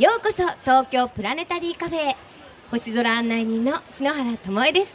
ようこそ東京プラネタリーカフェへ。星空案内人の篠原智恵です。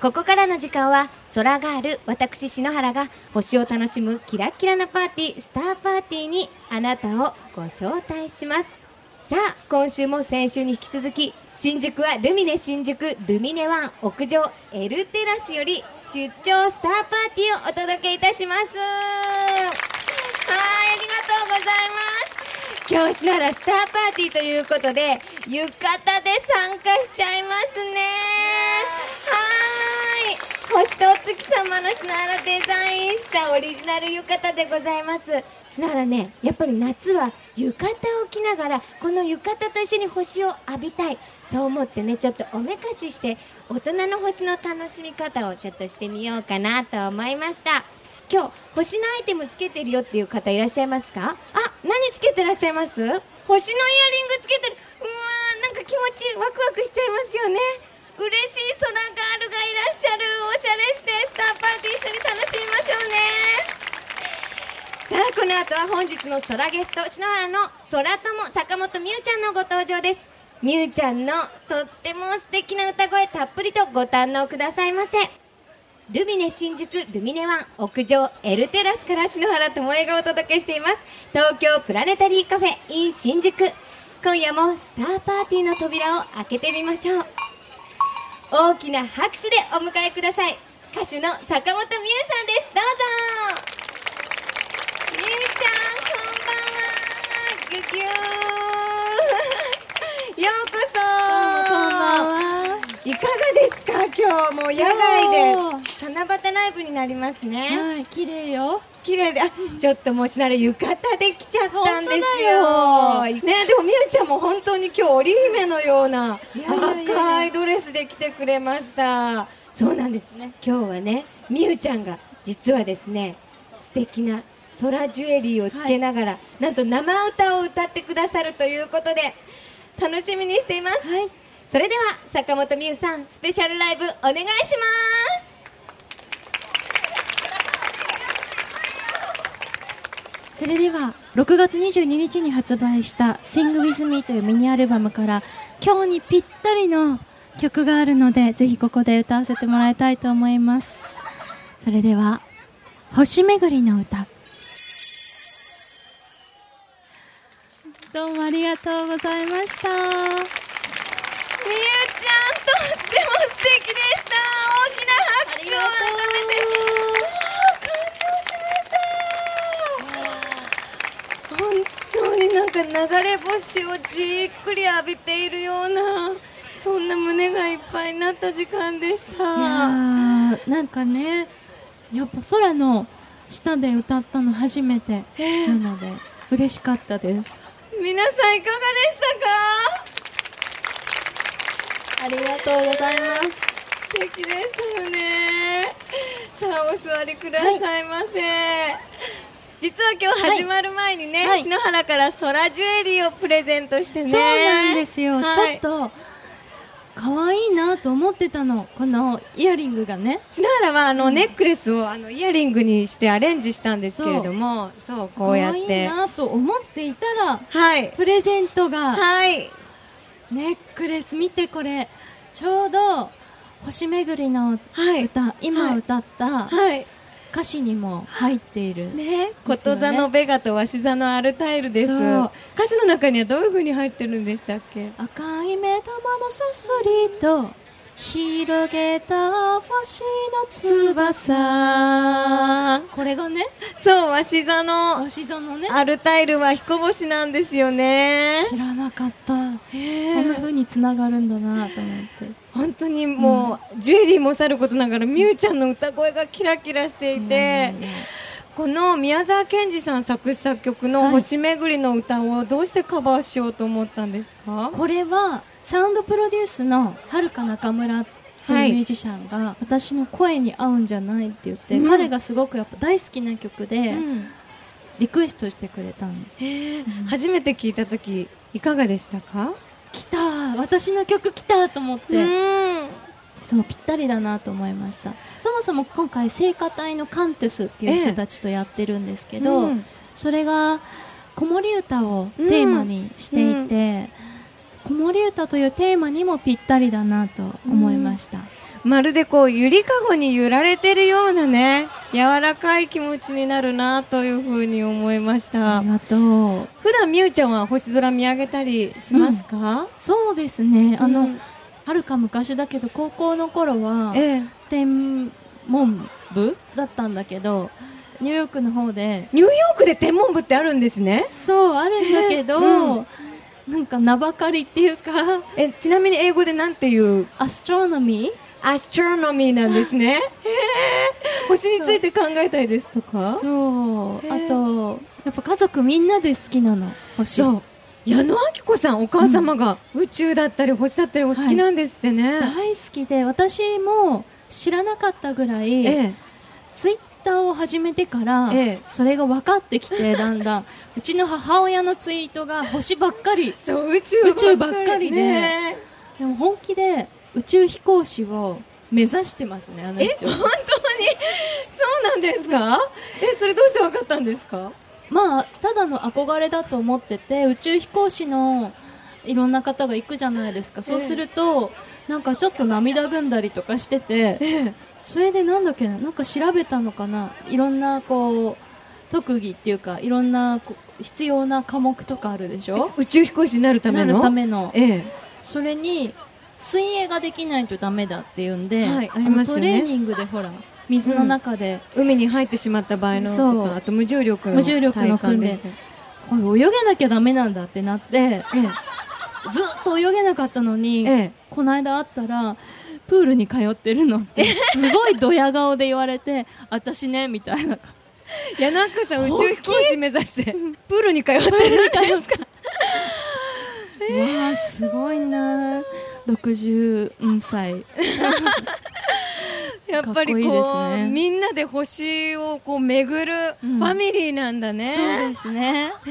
ここからの時間は空がある私篠原が星を楽しむキラキラなパーティースターパーティーにあなたをご招待します。さあ今週も先週に引き続き新宿はルミネ新宿ルミネワン屋上 L テラスより出張スターパーティーをお届けいたします。はいありがとう今日しならスターパーティーということで浴衣で参加しちゃいますね。はい。星とお月様の篠原デザインしたオリジナル浴衣でございます。篠原ねやっぱり夏は浴衣を着ながらこの浴衣と一緒に星を浴びたい。そう思ってねちょっとおめかしして大人の星の楽しみ方をちょっとしてみようかなと思いました今日星のアイテムつけてるよっていう方いらっしゃいますか？あ何つけてらっしゃいます？星のイヤリングつけてる。うわーなんか気持ちいいワクワクしちゃいますよね。嬉しい空ガールがいらっしゃる。おしゃれしてスターパーティー一緒に楽しみましょうね。さあこの後は本日の空ゲスト篠原の空友坂本美羽ちゃんのご登場です。美羽ちゃんのとっても素敵な歌声たっぷりとご堪能くださいませ。ルミネ新宿ルミネワン屋上 L テラスから篠原智恵がお届けしています。東京プラネタリーカフェ in 新宿。今夜もスターパーティーの扉を開けてみましょう。大きな拍手でお迎えください。歌手の坂本美優さんです。どうぞ。美優ちゃんこんばんは。ギュギュー。ようこそ。こんばんは。いかがですか？今日もう野外で。七夕ライブになりますね。はい、綺麗よ。綺麗であちょっともうしなら浴衣で来ちゃったんですよ。よ。ねでもみゆちゃんも本当に今日織姫のような赤いドレスで来てくれました。そうなんです。ね。今日はねみゆちゃんが実はですね素敵な空ジュエリーをつけながら、なんと生歌を歌ってくださるということで楽しみにしています。はい。それでは坂本美優さんスペシャルライブお願いします。それでは6月22日に発売した「Sing With Me」というミニアルバムから今日にぴったりの曲があるのでぜひここで歌わせてもらいたいと思います。それでは「星めぐりの歌」どうもありがとうございましたみゆちゃんとっても素敵でした大きな拍手を改めて感動しました本当になんか流れ星をじっくり浴びているようなそんな胸がいっぱいになった時間でした。いやーなんかねやっぱ空の下で歌ったの初めてええなので嬉しかったです。皆さんいかがでしたか？ありがとうございます。素敵でしたよね。さあお座りくださいませ、実は今日始まる前にね、はい。篠原から空ジュエリーをプレゼントしてね。そうなんですよ、はい。ちょっと可愛いなと思ってたの。このイヤリングがね。篠原はあの、ネックレスをあのイヤリングにしてアレンジしたんですけれどもそう。こうやっ可愛いてなと思っていたらはい。プレゼントが。はい。ネックレス見てこれ。ちょうど星めぐりのはい。歌、今歌ったはい歌詞にも入っている、ね。こと座のベガと鷲座のアルタイルです。そう。歌詞の中にはどういう風に入ってるんでしたっけ？赤い目玉のさそりと広げた星の翼。これがねそう鷲座の星座のね。アルタイルは彦星なんですよね。知らなかった。そんな風につながるんだなと思って本当にもう、ジュエリーもさることながらみゆちゃんの歌声がキラキラしていて、この宮沢賢治さん作詞作曲の「はい。星めぐりの歌」をどうしてカバーしようと思ったんですか？これはサウンドプロデュースのはるか中村とはい。いうミュージシャンが、私の声に合うんじゃないって言って、うん。彼がすごくやっぱ大好きな曲でうん。リクエストしてくれたんですうん。初めて聞いた時いかがでしたか？来た私の曲来たと思って、うん。そうぴったりだなと思いました。そもそも今回聖歌隊のカントゥスっていう人たちとやってるんですけど、うん。それが子守歌をテーマにしていて、子守歌というテーマにもぴったりだなと思いました、まるでこうゆりかごに揺られてるようなね柔らかい気持ちになるなというふうに思いました。ありがとう。普段みゆちゃんは星空見上げたりしますか、そうですね。あの、うん。はるか昔だけど高校の頃はええ。天文部だったんだけどニューヨークの方で。ニューヨークで天文部ってあるんですね。そうあるんだけど、うん。なんか名ばかりっていうか。えちなみに英語でなんていう？アストロノミーアストロノミーなんですね。星について考えたいですとか？そう。あとやっぱ家族みんなで好きなの星。そう。矢野明子さんお母様が宇宙だったり星だったりお好きなんですってね、大好きで私も知らなかったぐらい、ええ。ツイッターを始めてから、ええ。それが分かってきて だんだん。うちの母親のツイートが星ばっかり。そう宇宙宇宙ばっかりで。ねでも本気で宇宙飛行士を目指してますねあのえ人本当に？そうなんですか？えそれどうして分かったんですか？まあただの憧れだと思ってて宇宙飛行士のいろんな方が行くじゃないですか。そうすると、なんかちょっと涙ぐんだりとかしててえそれでなんだっけな？なんか調べたのかな？いろんなこう特技っていうかいろんな必要な科目とかあるでしょ？宇宙飛行士になるための？なるための。ええ。それに水泳ができないとダメだっていうんで、はいありのますよね。トレーニングでほら水の中で、海に入ってしまった場合のとかあと無重力の無重力の訓練。これ泳げなきゃダメなんだってなってえずっと泳げなかったのに、ええ。この間会ったらプールに通ってるのってすごいドヤ顔で言われて私ねみたいな。え柳中さん宇宙飛行士目指して プールに通ってるんですかわあすごいな60歳。やっぱりこうみんなで星をこう巡るフうん。ァミリーなんだね、そうですね、う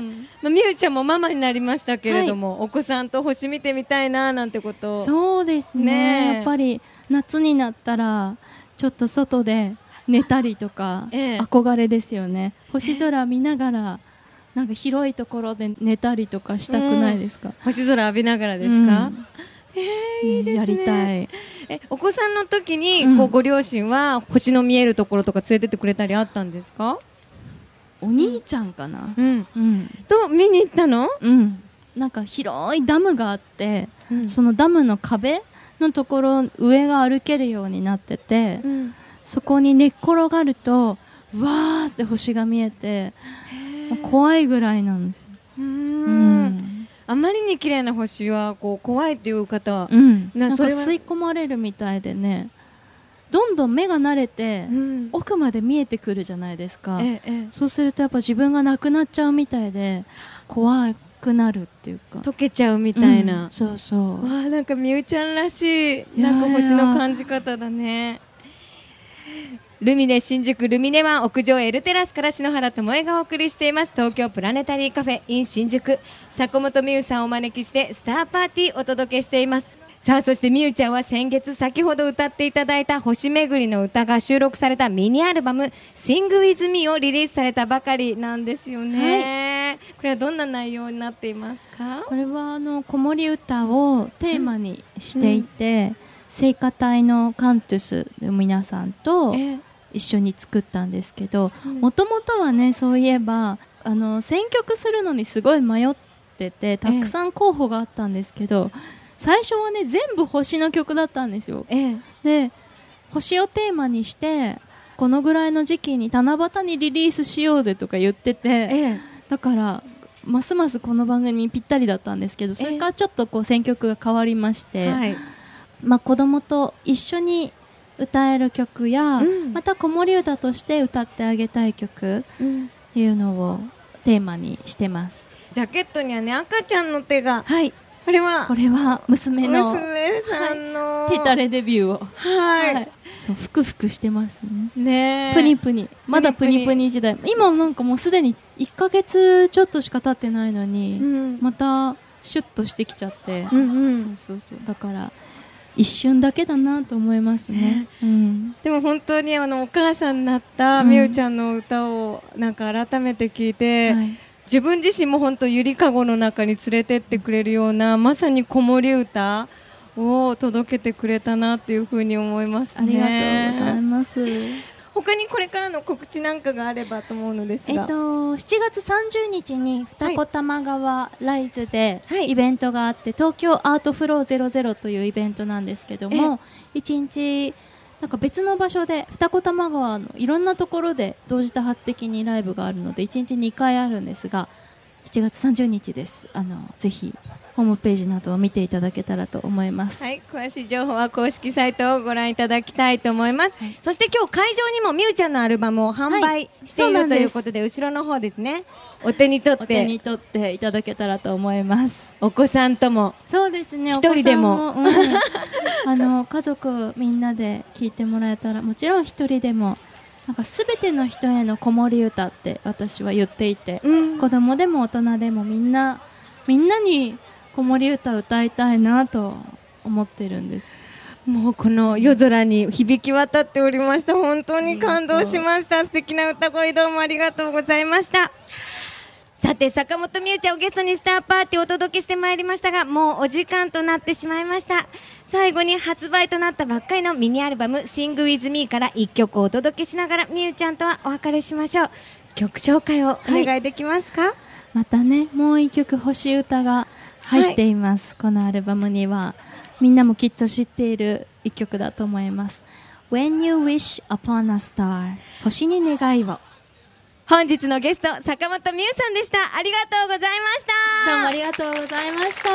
ん。まあ、みゆちゃんもママになりましたけれども、お子さんと星見てみたいななんてこと。をそうですね。ねえ。やっぱり夏になったらちょっと外で寝たりとか、ええ。憧れですよね。星空見ながらなんか広いところで寝たりとかしたくないですか、星空浴びながらですか、うんえーいいですね。やりたい。えお子さんの時に、うん。こうご両親は星の見えるところとか連れてってくれたりあったんですか、お兄ちゃんかな。うん、うん、と見に行ったの、うん、なんか広いダムがあって、うん。そのダムの壁のところ上が歩けるようになってて、うん。そこに寝っ転がるとわーって星が見えて怖いぐらいなんですよ。うんあまりに綺麗な星はこう怖いっていう方は、うん、なんか吸い込まれるみたいでね。どんどん目が慣れて、うん。奥まで見えてくるじゃないですか、えええそうするとやっぱ自分がなくなっちゃうみたいで怖くなるっていうか。え溶けちゃうみたいな、うん。そうそう。わあなんかみゆちゃんらしいなんか星の感じ方だねルミネ新宿ルミネワン屋上エルテラスから篠原智恵がお送りしています。東京プラネタリーカフェ in 新宿。坂本美優さんをお招きしてスターパーティーお届けしています。さあそしてみゆちゃんは先月先ほど歌っていただいた星めぐりの歌が収録されたミニアルバム Sing with Me をリリースされたばかりなんですよね、これはどんな内容になっていますかこれはあの子守歌をテーマにしていて、聖歌隊のカントゥスの皆さんとええ。一緒に作ったんですけどうん。もともとはねそういえばあの選曲するのにすごい迷っててたくさん候補があったんですけど、最初はね全部星の曲だったんですよ。ええ。で星をテーマにしてこのぐらいの時期に七夕にリリースしようぜとか言ってて、ええ。だからますますこの番組にぴったりだったんですけどそれからちょっとこう選曲が変わりまして、はいまあ、子供と一緒に歌える曲や、うん。また子守歌として歌ってあげたい曲っていうのをテーマにしてます。ジャケットにはね赤ちゃんの手がはい。これはこれは娘の娘さんの、手垂れデビューを。はい、そうふくふくしてますね。ねえ。プニプニ。まだプニププニニ時代。今なんかもうすでに1ヶ月ちょっとしか経ってないのうに、ん。またシュッとしてきちゃって、うんうん。そうそうそう。だから一瞬だけだなと思いますね、うん、でも本当にあのお母さんになったうん。みゆちゃんの歌をなんか改めて聞いて、はい。自分自身も本当ゆりかごの中に連れてってくれるようなまさに子守歌を届けてくれたなっていうふうに思います、ね、ありがとうございます。他にこれからの告知なんかがあればと思うのですが、えっと、7月30日に二子玉川ライズではい。イベントがあって、東京アートフロー00というイベントなんですけども一日なんか別の場所で二子玉川のいろんなところで同時多発的にライブがあるので1日2回あるんですが7月30日です。あのぜひホームページなどを見ていただけたらと思います、はい、詳しい情報は公式サイトをご覧いただきたいと思います。そして今日会場にもみゆちゃんのアルバムを販売している、そうなんですということで、後ろの方ですね。お手に取っお手にて、取っていただけたらと思いますお子さんとも。そうですね。一人でもお子さんうん あの家族みんなで聞いてもらえたら、もちろん一人でも。なんかすべての人への子守歌って私は言っていて、うん子供でも大人でもみんなみんなに子守歌歌いたいなと思ってるんです。もうこの夜空に響き渡っておりました。本当に感動しました。素敵な歌声どうもありがとうございました。さて坂本美羽ちゃんをゲストにスターパーティーをお届けしてまいりましたがもうお時間となってしまいました最後に発売となったばっかりのミニアルバム「Sing with Me」から1曲お届けしながら美羽ちゃんとはお別れしましょう曲紹介をお願いできますか、またねもう一曲星歌が入っています、このアルバムにはみんなもきっと知っている一曲だと思います。When you wish upon a star 星に願いを。本日のゲスト坂本美羽さんでした。ありがとうございました。どうもありがとうございました。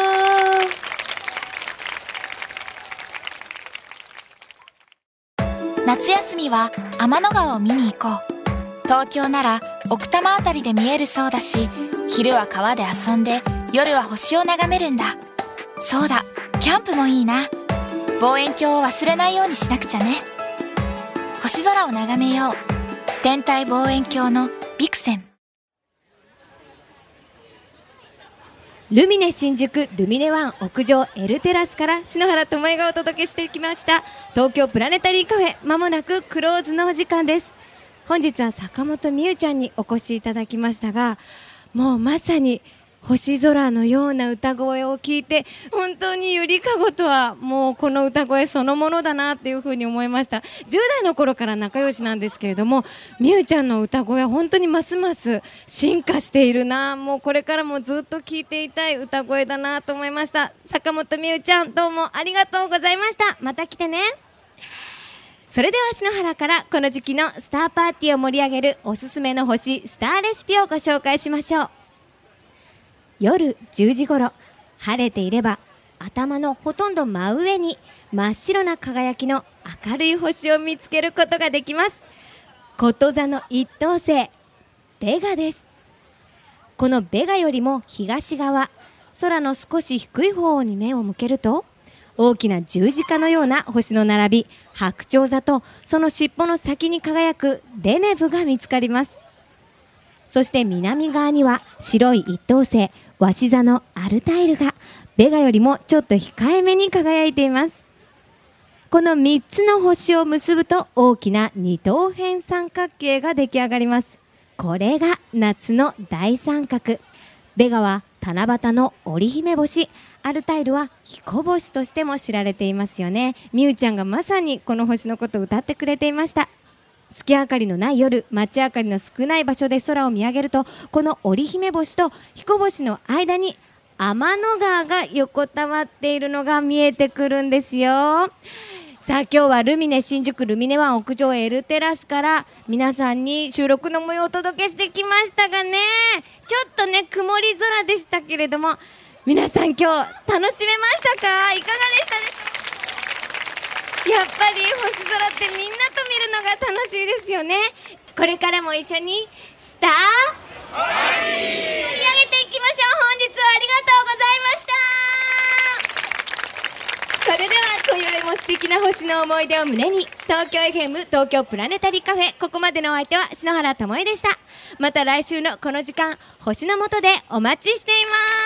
夏休みは天の川を見に行こう。東京なら奥多摩あたりで見えるそうだし昼は川で遊んで夜は星を眺めるんだ。そうだキャンプもいいな。望遠鏡を忘れないようにしなくちゃね。星空を眺めよう。天体望遠鏡のビクセン。ルミネ新宿ルミネワン屋上 L テラスから篠原智恵がお届けしてきました。東京プラネタリーカフェまもなくクローズのお時間です。本日は坂本美羽ちゃんにお越しいただきましたがもうまさに星空のような歌声を聞いて本当にゆりかごとはもうこの歌声そのものだなっていうふうに思いました。10代の頃から仲良しなんですけれどもみゆちゃんの歌声は本当にますます進化しているな。もうこれからもずっと聴いていたい歌声だなと思いました。坂本美羽ちゃんどうもありがとうございました。また来てね。それでは篠原からこの時期のスターパーティーを盛り上げるおすすめの星スターレシピをご紹介しましょう。夜10時頃。晴れていれば頭のほとんど真上に真っ白な輝きの明るい星を見つけることができます。こと座の一等星ベガです。このベガよりも東側空の少し低い方に目を向けると大きな十字架のような星の並び白鳥座とその尻尾の先に輝くデネブが見つかります。そして南側には白い一等星鷲座のアルタイルがベガよりもちょっと控えめに輝いています。この3つの星を結ぶと大きな二等辺三角形が出来上がります。これが夏の大三角。ベガは七夕の織姫星。アルタイルは彦星としても知られていますよね。みゆちゃんがまさにこの星のことを歌ってくれていました。月明かりのない夜街明かりの少ない場所で空を見上げるとこの織姫星と彦星の間に天の川が横たわっているのが見えてくるんですよ。さあ今日はルミネ新宿ルミネワン屋上 L テラスから皆さんに収録の模様をお届けしてきましたがねちょっとね曇り空でしたけれども皆さん今日楽しめましたか？いかがでしたでしょうか？やっぱり星空ってみんなと見楽しいですよね。これからも一緒にスター盛り上げていきましょう。本日はありがとうございました。それでは今宵も素敵な星の思い出を胸に東京 FM 東京プラネタリーカフェここまでのお相手は篠原智恵でした。また来週のこの時間星の下でお待ちしています。